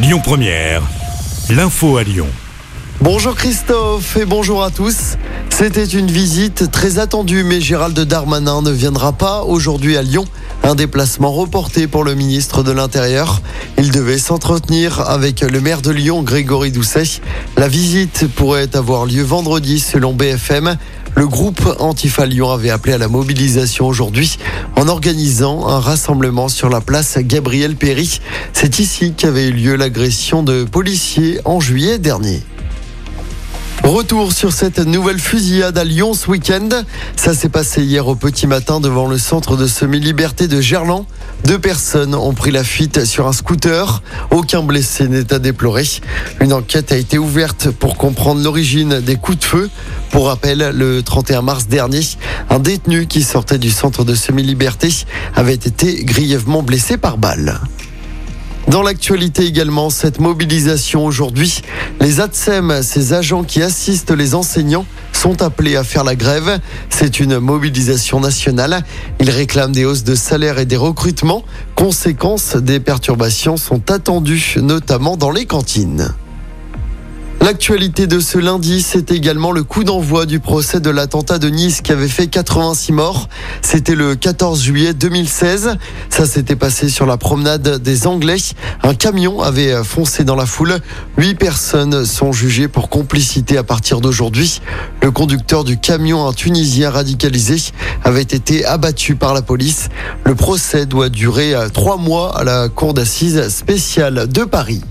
Lyon Première, l'info à Lyon. Bonjour Christophe et bonjour à tous. C'était une visite très attendue, mais Gérald Darmanin ne viendra pas aujourd'hui à Lyon. Un déplacement reporté pour le ministre de l'Intérieur. Il devait s'entretenir avec le maire de Lyon, Grégory Doucet. La visite pourrait avoir lieu vendredi selon BFM. Le groupe Antifa Lyon avait appelé à la mobilisation aujourd'hui en organisant un rassemblement sur la place Gabriel Péry. C'est ici qu'avait eu lieu l'agression de policiers en juillet dernier. Retour sur cette nouvelle fusillade à Lyon ce week-end. Ça s'est passé hier au petit matin devant le centre de semi-liberté de Gerland. Deux personnes ont pris la fuite sur un scooter. Aucun blessé n'est à déplorer. Une enquête a été ouverte pour comprendre l'origine des coups de feu. Pour rappel, le 31 mars dernier, un détenu qui sortait du centre de semi-liberté avait été grièvement blessé par balle. Dans l'actualité également, cette mobilisation aujourd'hui, les ATSEM, ces agents qui assistent les enseignants, sont appelés à faire la grève. C'est une mobilisation nationale. Ils réclament des hausses de salaire et des recrutements. Conséquences, des perturbations sont attendues, notamment dans les cantines. L'actualité de ce lundi, c'est également le coup d'envoi du procès de l'attentat de Nice qui avait fait 86 morts. C'était le 14 juillet 2016. Ça s'était passé sur la promenade des Anglais. Un camion avait foncé dans la foule. Huit personnes sont jugées pour complicité à partir d'aujourd'hui. Le conducteur du camion, un Tunisien radicalisé, avait été abattu par la police. Le procès doit durer trois mois à la cour d'assises spéciale de Paris.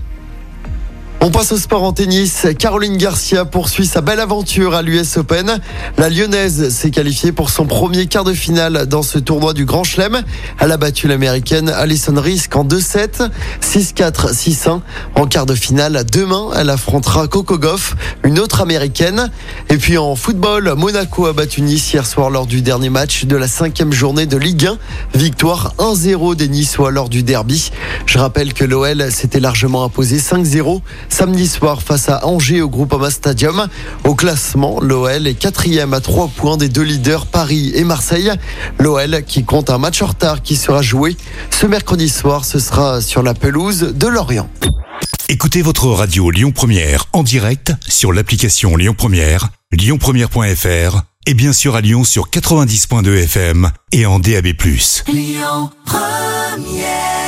On passe au sport en tennis. Caroline Garcia poursuit sa belle aventure à l'US Open. La Lyonnaise s'est qualifiée pour son premier quart de finale dans ce tournoi du Grand Chelem. Elle a battu l'américaine Alison Risk en 2-7, 6-4, 6-1. En quart de finale, demain, elle affrontera Coco Goff, une autre américaine. Et puis en football, Monaco a battu Nice hier soir lors du dernier match de la cinquième journée de Ligue 1. Victoire 1-0 des Niçois lors du derby. Je rappelle que l'OL s'était largement imposé 5-0 samedi soir face à Angers au Groupama Stadium. Au classement, l'OL est quatrième à trois points des deux leaders Paris et Marseille. L'OL qui compte un match en retard qui sera joué ce mercredi soir. Ce sera sur la pelouse de Lorient. Écoutez votre radio Lyon Première en direct sur l'application Lyon Première, lyonpremière.fr et bien sûr à Lyon sur 90.2 FM et en DAB+. Lyon Première